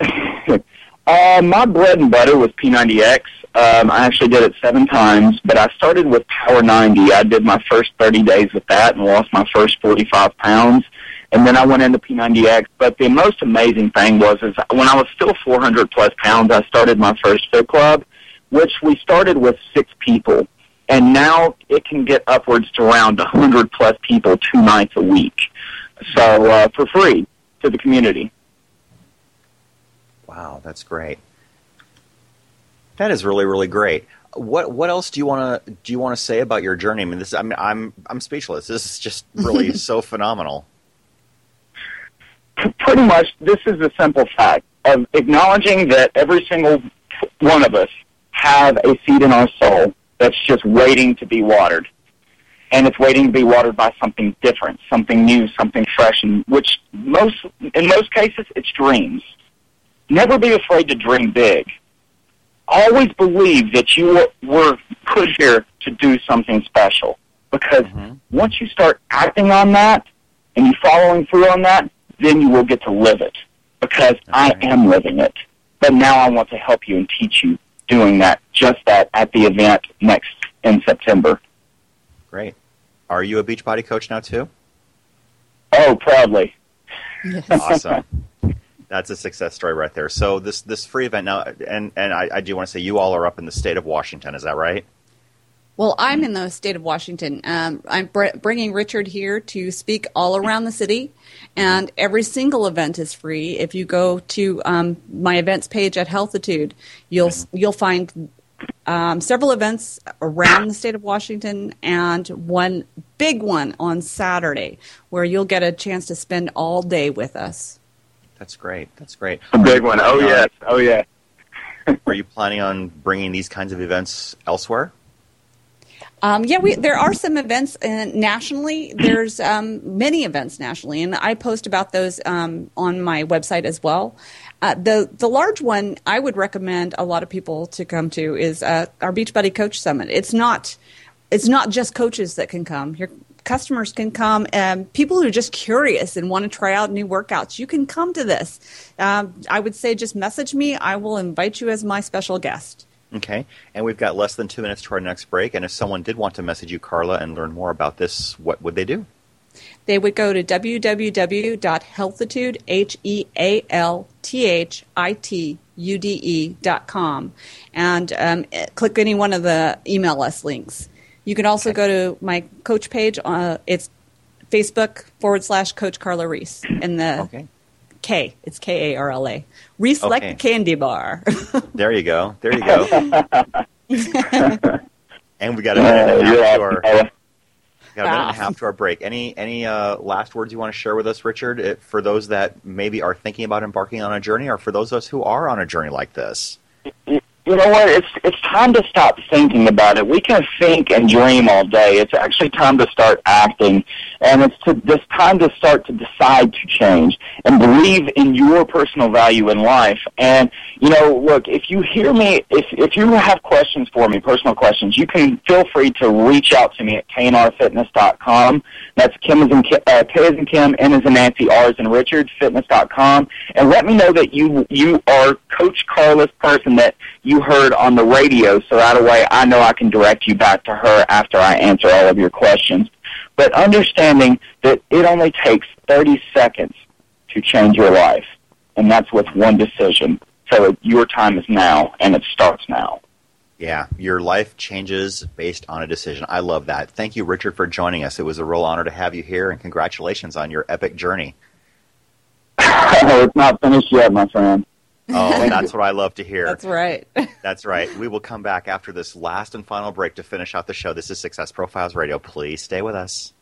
<laughs> uh, my bread and butter was P90X. Um, I actually did it seven times, but I started with Power 90. I did my first 30 days with that and lost my first 45 pounds. And then I went into P90X. But the most amazing thing was is when I was still 400 plus pounds, I started my first fit club, which we started with six people. And now it can get upwards to around 100 plus people two nights a week. So uh, for free to the community. Wow, that's great. That is really really great. What what else do you want to do you want to say about your journey? I mean, this I mean, I'm I'm speechless. This is just really <laughs> so phenomenal. Pretty much, this is the simple fact of acknowledging that every single one of us have a seed in our soul that's just waiting to be watered. and it's waiting to be watered by something different, something new, something fresh, and which most in most cases it's dreams. Never be afraid to dream big. Always believe that you were put here to do something special because Mhm. once you start acting on that and you following through on that, then you will get to live it because I am living it. But now I want to help you and teach you doing that, just that at the event next in September. Great. Are you a Beachbody coach now too? Oh, proudly. Awesome. <laughs> That's a success story right there. So this this free event now, and and I, I do want to say you all are up in the state of Washington. Is that right? Well, I'm in the state of Washington. Um, I'm br- bringing Richard here to speak all around the city, and every single event is free. If you go to um, my events page at Healthitude, you'll you'll find um, several events around the state of Washington, and one big one on Saturday where you'll get a chance to spend all day with us. That's great. That's great. A big one. Oh, Are you yes. Oh, yes. <laughs> Are you planning on bringing these kinds of events elsewhere? Um, yeah, we, there are some events uh, nationally. There's um, many events nationally, and I post about those um, on my website as well. Uh, the the large one I would recommend a lot of people to come to is uh, our Beachbody Coach Summit. It's not it's not just coaches that can come. Your customers can come. Um, people who are just curious and want to try out new workouts, you can come to this. Um, I would say just message me. I will invite you as my special guest. Okay. And we've got less than two minutes to our next break. And if someone did want to message you, Karla, and learn more about this, what would they do? they would go to www.healthitude, H E A L T H I T U D E dot com, and um, click any one of the email us links. You can also go to my coach page. Uh, it's Facebook forward slash Coach Karla Reese, and the Okay. K. It's K A R L A. Reese like Okay. the candy bar. <laughs> There you go. There you go. <laughs> and we got a minute and a half to our got a minute and a half to our break. Any any uh, last words you want to share with us, Richard, eh, for those that maybe are thinking about embarking on a journey, or for those of us who are on a journey like this? You know what? It's it's time to stop thinking about it. We can think and dream all day. It's actually time to start acting, and it's to this time to start to decide to change and believe in your personal value in life. And you know, look, if you hear me, if if you have questions for me, personal questions, you can feel free to reach out to me at knrfitness.com. That's Kim as in uh, K as in Kim, N as in Nancy, R as in Richard, fitness.com, and let me know that you you are Coach Karla's person that you heard on the radio, so that way I know I can direct you back to her after I answer all of your questions. But understanding that it only takes 30 seconds to change your life, and that's with one decision. So your time is now, and it starts now. Yeah, your life changes based on a decision. I love that. Thank you, Richard, for joining us. It was a real honor to have you here, and congratulations on your epic journey. <laughs> it's not finished yet, my friend. Oh, <laughs> that's what I love to hear. That's right. <laughs> That's right. We will come back after this last and final break to finish out the show. This is Success Profiles Radio. Please stay with us.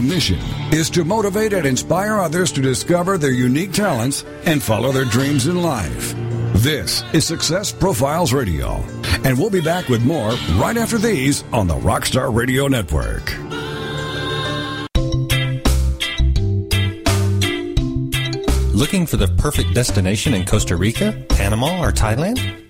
The mission is to motivate and inspire others to discover their unique talents and follow their dreams in life. This is Success Profiles Radio, and we'll be back with more right after these on the Rockstar Radio Network. Looking for the perfect destination in Costa Rica, Panama, or Thailand?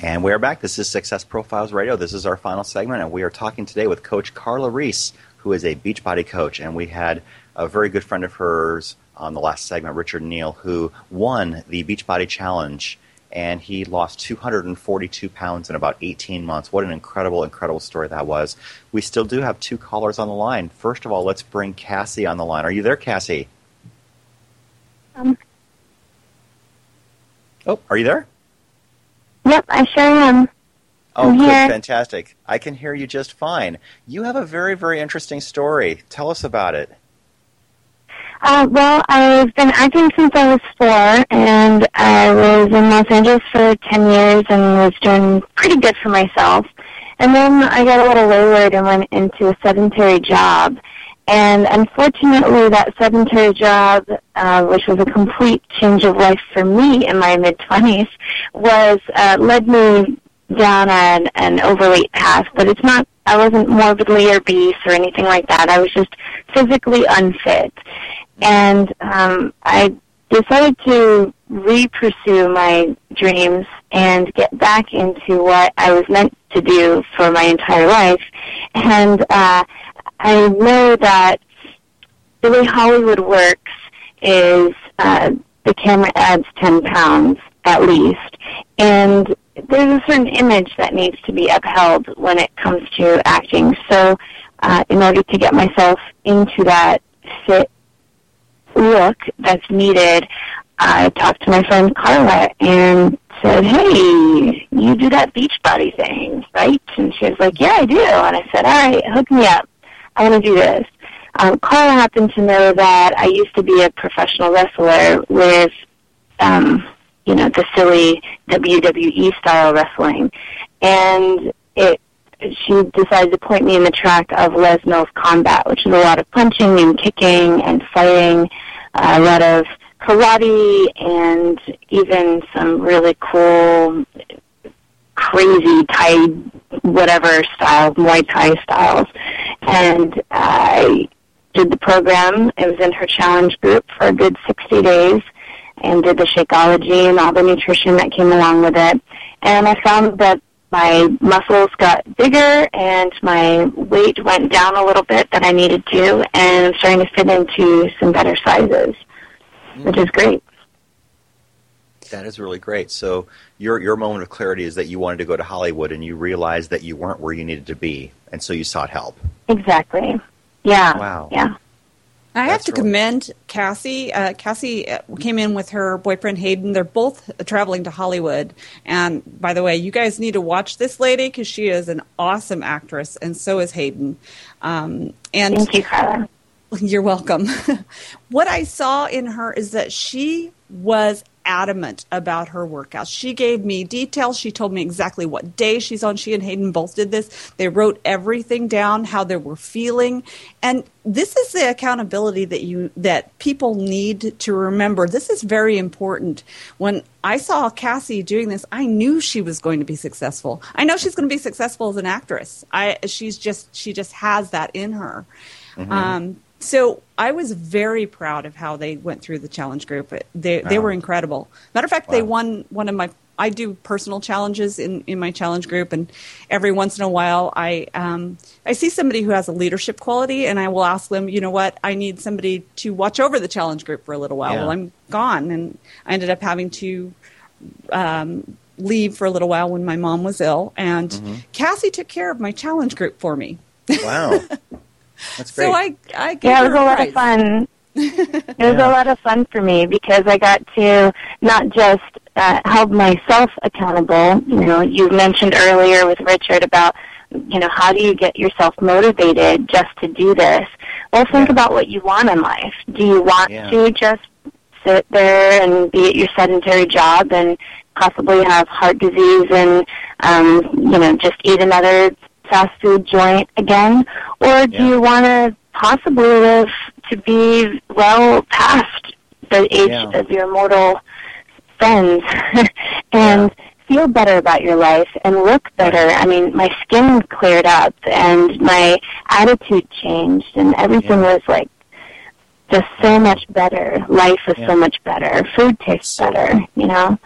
And we are back. This is Success Profiles Radio. This is our final segment, and we are talking today with Coach Karla Reese, who is a Beachbody coach. And we had a very good friend of hers on the last segment, Richard Neal, who won the Beachbody Challenge, and he lost 242 pounds in about 18 months. What an incredible, incredible story that was. We still do have two callers on the line. First of all, let's bring Cassie on the line. Are you there, Cassie? Um, Oh, are you there? Yep, I sure am. Oh, I'm good, here. fantastic. I can hear you just fine. You have a very, very interesting story. Tell us about it. Uh, well, I've been acting since I was four, and I was in Los Angeles for 10 years and was doing pretty good for myself. And then I got a little wayward and went into a sedentary job. And unfortunately, that sedentary job, uh, which was a complete change of life for me in my mid-20s, was, uh, led me down an, an overweight path. But it's not, I wasn't morbidly obese or anything like that. I was just physically unfit and um, I decided to re-pursue my dreams and get back into what I was meant to do for my entire life. And uh, I know that the way Hollywood works is uh, the camera adds 10 pounds at least. And there's a certain image that needs to be upheld when it comes to acting. So uh, in order to get myself into that fit look that's needed, I talked to my friend Karla and said, hey, you do that Beachbody thing, right? And she was like, yeah, I do. And I said, all right, hook me up. I want to do this. Um, Karla happened to know that I used to be a professional wrestler with, um, you know, the silly WWE style wrestling. And it she decided to point me in the track of Les Mills combat, which is a lot of punching and kicking and fighting, uh, a lot of karate, and even some really cool, crazy Thai, whatever styles, Muay Thai styles. And I did the program. It was in her challenge group for a good 60 days and did the Shakeology and all the nutrition that came along with it. And I found that my muscles got bigger and my weight went down a little bit that I needed to and I'm starting to fit into some better sizes, which is great. That is really great. So your your moment of clarity is that you wanted to go to Hollywood and you realized that you weren't where you needed to be, and so you sought help. Exactly. Yeah. Wow. Yeah. I have to really- commend Cassie. Uh, Cassie uh, came in with her boyfriend Hayden. They're both traveling to Hollywood. And by the way, you guys need to watch this lady because she is an awesome actress, and so is Hayden. Um, and Thank you, Karla. <laughs> You're welcome. <laughs> what I saw in her is that she was adamant about her workouts. She gave me details. She told me exactly what day she's on. She and Hayden both did this. They wrote everything down, how they were feeling. And this is the accountability that you that people need to remember. This is very important. When I saw Cassie doing this, I knew she was going to be successful. I know she's going to be successful as an actress. I she's just she just has that in her. Mhm. Um, so I was very proud of how they went through the challenge group. They they were incredible. Matter of fact, they won one of my. I do personal challenges in, in my challenge group, and every once in a while, I um, I see somebody who has a leadership quality, and I will ask them, you know what, I need somebody to watch over the challenge group for a little while Yeah. while I'm gone, and I ended up having to um, leave for a little while when my mom was ill, and Mm-hmm. Cassie took care of my challenge group for me. Wow. <laughs> That's great. So I I gave Yeah, it her was a lot of fun. <laughs> It was Yeah. a lot of fun for me because I got to not just uh, hold myself accountable. You know, you mentioned earlier with Richard about, you know, how do you get yourself motivated just to do this? Well, think Yeah. about what you want in life. Do you want Yeah. to just sit there and be at your sedentary job and possibly have heart disease and, um, you know, just eat another fast food joint again? Or do Yeah. you want to possibly live to be well past the age Yeah. of your mortal friends <laughs> and feel better about your life and look better. I mean, my skin cleared up and my attitude changed and everything Yeah. was like just so much better. Life was Yeah. so much better. Food tastes So- better, you know?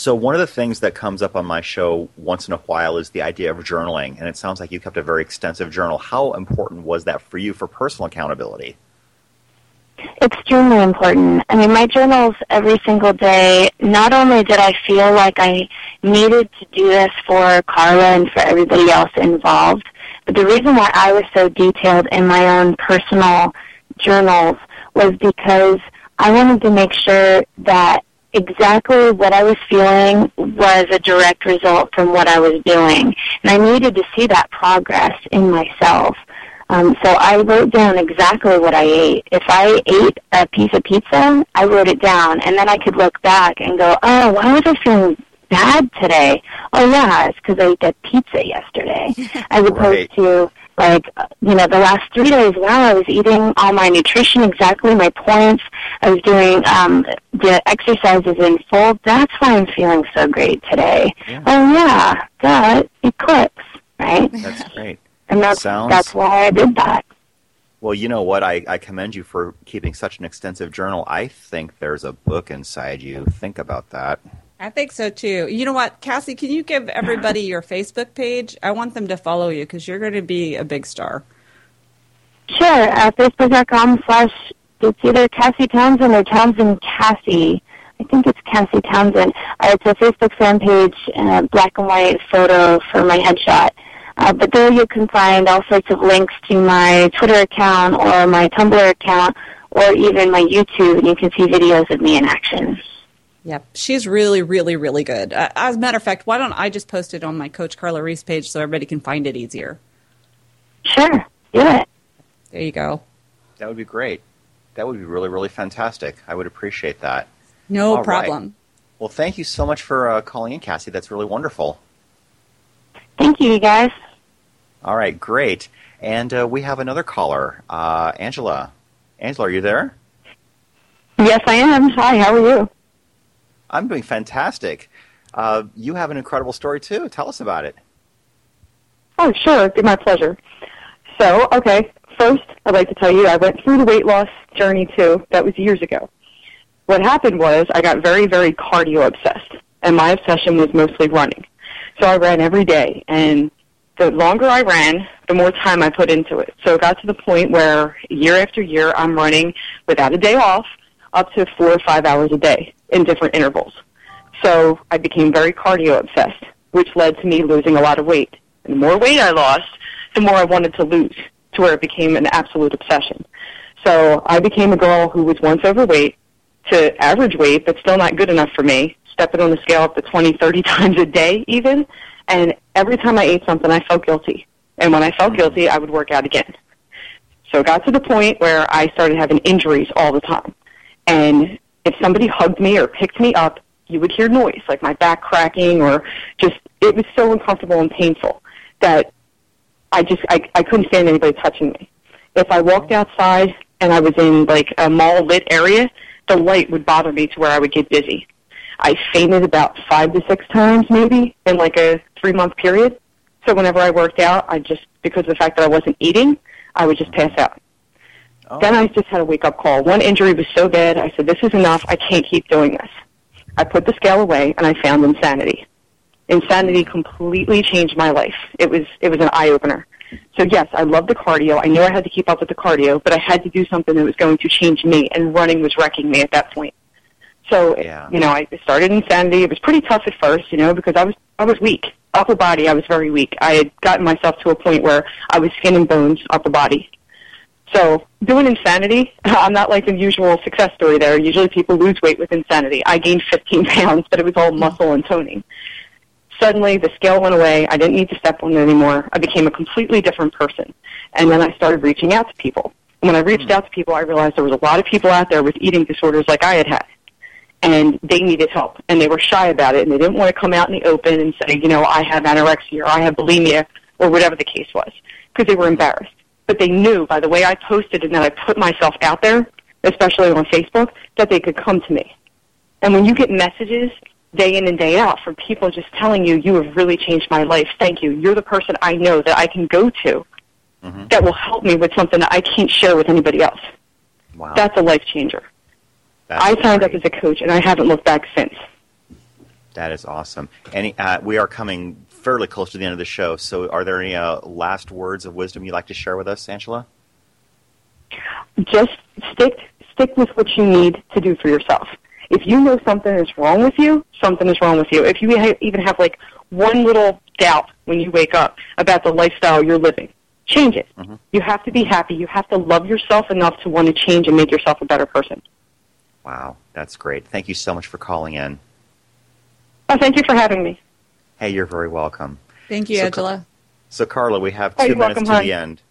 So one of the things that comes up on my show once in a while is the idea of journaling, and it sounds like you kept a very extensive journal. How important was that for you for personal accountability? extremely important. I mean, my journals every single day, not only did I feel like I needed to do this for Karla and for everybody else involved, but the reason why I was so detailed in my own personal journals was because I wanted to make sure that exactly what I was feeling was a direct result from what I was doing. And I needed to see that progress in myself. Um, so I wrote down exactly what I ate. If I ate a piece of pizza, I wrote it down, and then I could look back and go, "Oh, why was I feeling bad today? Oh, yeah, it's because I ate that pizza yesterday." <laughs> As opposed Right. to like, you know, the last three days, wow, I was eating all my nutrition exactly, my points. I was doing um, the exercises in full. That's why I'm feeling so great today. Yeah. Oh, yeah, that it clicks, right? That's great. And that's Sounds- that's why I did that. Well, you know what? I, I commend you for keeping such an extensive journal. I think there's a book inside you. Think about that. I think so too. You know what, Cassie? Can you give everybody your Facebook page? I want them to follow you because you're going to be a big star. Sure. Uh, Facebook.com slash, it's either Cassie Townsend or Townsend Cassie. I think it's Cassie Townsend. Uh, it's a Facebook fan page, uh, black and white photo for my headshot. Uh, but there you can find all sorts of links to my Twitter account or my Tumblr account or even my YouTube, and you can see videos of me in action. Yep, she's really, really, really good. Uh, as a matter of fact, why don't I just post it on my Coach Karla Reese page so everybody can find it easier? Sure. Do it. There you go. That would be great. That would be really, really fantastic. I would appreciate that. No All right. problem. Well, thank you so much for uh, calling in, Cassie. That's really wonderful. Thank you, you guys. All right, great. And uh, we have another caller, uh, Angela. Angela, are you there? Yes, I am. Hi, how are you? I'm doing fantastic. Uh, you have an incredible story too. Tell us about it. Oh, sure. It'd be my pleasure. So, okay, first, I'd like to tell you I went through the weight loss journey too. That was years ago. What happened was I got very, very cardio obsessed, and my obsession was mostly running. So I ran every day, and the longer I ran, the more time I put into it. So it got to the point where year after year I'm running without a day off up to four or five hours a day in different intervals. So I became very cardio obsessed, which led to me losing a lot of weight. And the more weight I lost, the more I wanted to lose, to where it became an absolute obsession. So I became a girl who was once overweight to average weight, but still not good enough for me, stepping on the scale up to 20, 30 <laughs> times a day even. And every time I ate something, I felt guilty. And when I felt guilty, I would work out again. So it got to the point where I started having injuries all the time. And if somebody hugged me or picked me up, you would hear noise, like my back cracking or just, it was so uncomfortable and painful that I just, I, I couldn't stand anybody touching me. If I walked outside and I was in like a mall lit area, the light would bother me to where I would get dizzy. I fainted about five to six times maybe in like a three month period. So whenever I worked out, I just, because of the fact that I wasn't eating, I would just pass out. Oh. Then I just had a wake up call. One injury was so bad, I said, this is enough. I can't keep doing this. I put the scale away and I found insanity. Insanity completely changed my life. It was, it was an eye opener. So yes, I love the cardio. I knew I had to keep up with the cardio, but I had to do something that was going to change me and running was wrecking me at that point. So, Yeah. you know, I started insanity. It was pretty tough at first, you know, because I was, I was weak. Upper body, I was very weak. I had gotten myself to a point where I was skin and bones, upper body. So doing insanity, <laughs> I'm not like the usual success story there. Usually people lose weight with insanity. I gained 15 <laughs> pounds, but it was all muscle and toning. Suddenly the scale went away. I didn't need to step on it anymore. I became a completely different person. And then I started reaching out to people. And when I reached hmm. out to people, I realized there was a lot of people out there with eating disorders like I had had. And they needed help. And they were shy about it. And they didn't want to come out in the open and say, you know, I have anorexia or I have bulimia or whatever the case was. Because they were embarrassed but they knew by the way I posted and that I put myself out there, especially on Facebook, that they could come to me. And when you get messages day in and day out from people just telling you, you have really changed my life, thank you, you're the person I know that I can go to Mm-hmm. that will help me with something that I can't share with anybody else. Wow. That's a life changer. That's I signed up as a coach and I haven't looked back since. That is awesome. Any, uh, we are coming fairly close to the end of the show, so are there any uh, last words of wisdom you'd like to share with us, Angela? just stick stick with what you need to do for yourself. If you know something is wrong with you, something is wrong with you. If you ha- even have like one little doubt when you wake up about the lifestyle you're living, change it. Mhm. You have to be happy. You have to love yourself enough to want to change and make yourself a better person. Wow, that's great. Thank you so much for calling in. Oh, thank you for having me. Hey, you're very welcome. Thank you, So- Angela. So, Karla, we have 2 you're minutes welcome, to hon. the end.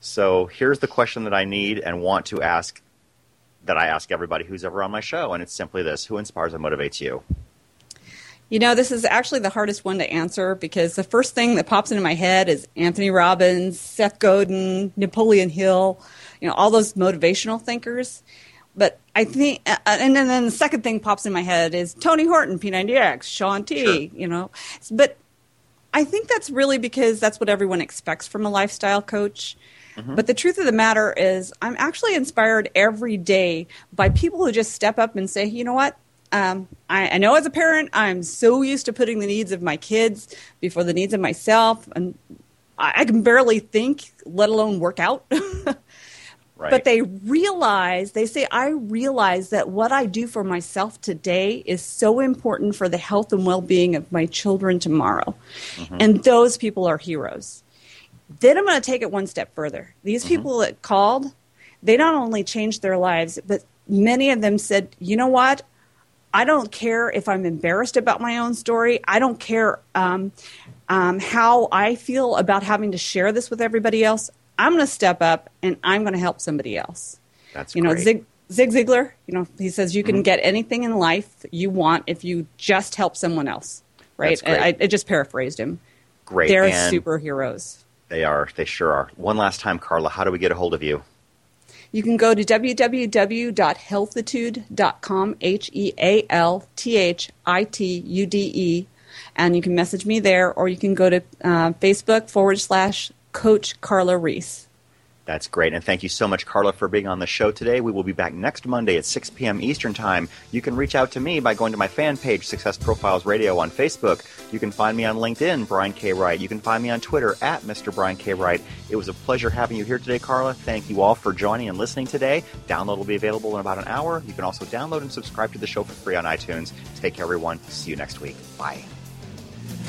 So, here's the question that I need and want to ask that I ask everybody who's ever on my show, and it's simply this Who inspires and motivates you? You know, this is actually the hardest one to answer because the first thing that pops into my head is Anthony Robbins, Seth Godin, Napoleon Hill, you know, all those motivational thinkers. But I think, uh, and then, then the second thing pops in my head is Tony Horton, P90X, Shaun T, Sure. you know. But I think that's really because that's what everyone expects from a lifestyle coach. But the truth of the matter is, I'm actually inspired every day by people who just step up and say, you know what? Um, I, I know as a parent, I'm so used to putting the needs of my kids before the needs of myself, and I, I can barely think, let alone work out. <laughs> Right. But they realize, they say, I realize that what I do for myself today is so important for the health and well being of my children tomorrow. And those people are heroes. Then I'm going to take it one step further. These people that called, they not only changed their lives, but many of them said, you know what? I don't care if I'm embarrassed about my own story. I don't care um, um, how I feel about having to share this with everybody else. I'm going to step up and I'm going to help somebody else. That's you know, great. Zig, Zig Ziglar, you know, he says you can Mhm. get anything in life you want if you just help someone else. Right? I, I just paraphrased him. Great. They're and superheroes. They are. They sure are. One last time, Karla, how do we get a hold of you? You can go to www.healthitude.com, H E A L T H I T U D E, and you can message me there, or you can go to uh, Facebook forward slash Coach Karla Reese. That's great. And thank you so much, Karla, for being on the show today. We will be back next Monday at 6 p.m. Eastern Time. You can reach out to me by going to my fan page, Success Profiles Radio, on Facebook. You can find me on LinkedIn, Brian K. Wright. You can find me on Twitter at Mr. Brian K. Wright. It was a pleasure having you here today, Karla. Thank you all for joining and listening today. Download will be available in about an hour. You can also download and subscribe to the show for free on iTunes. Take care, everyone. See you next week. Bye.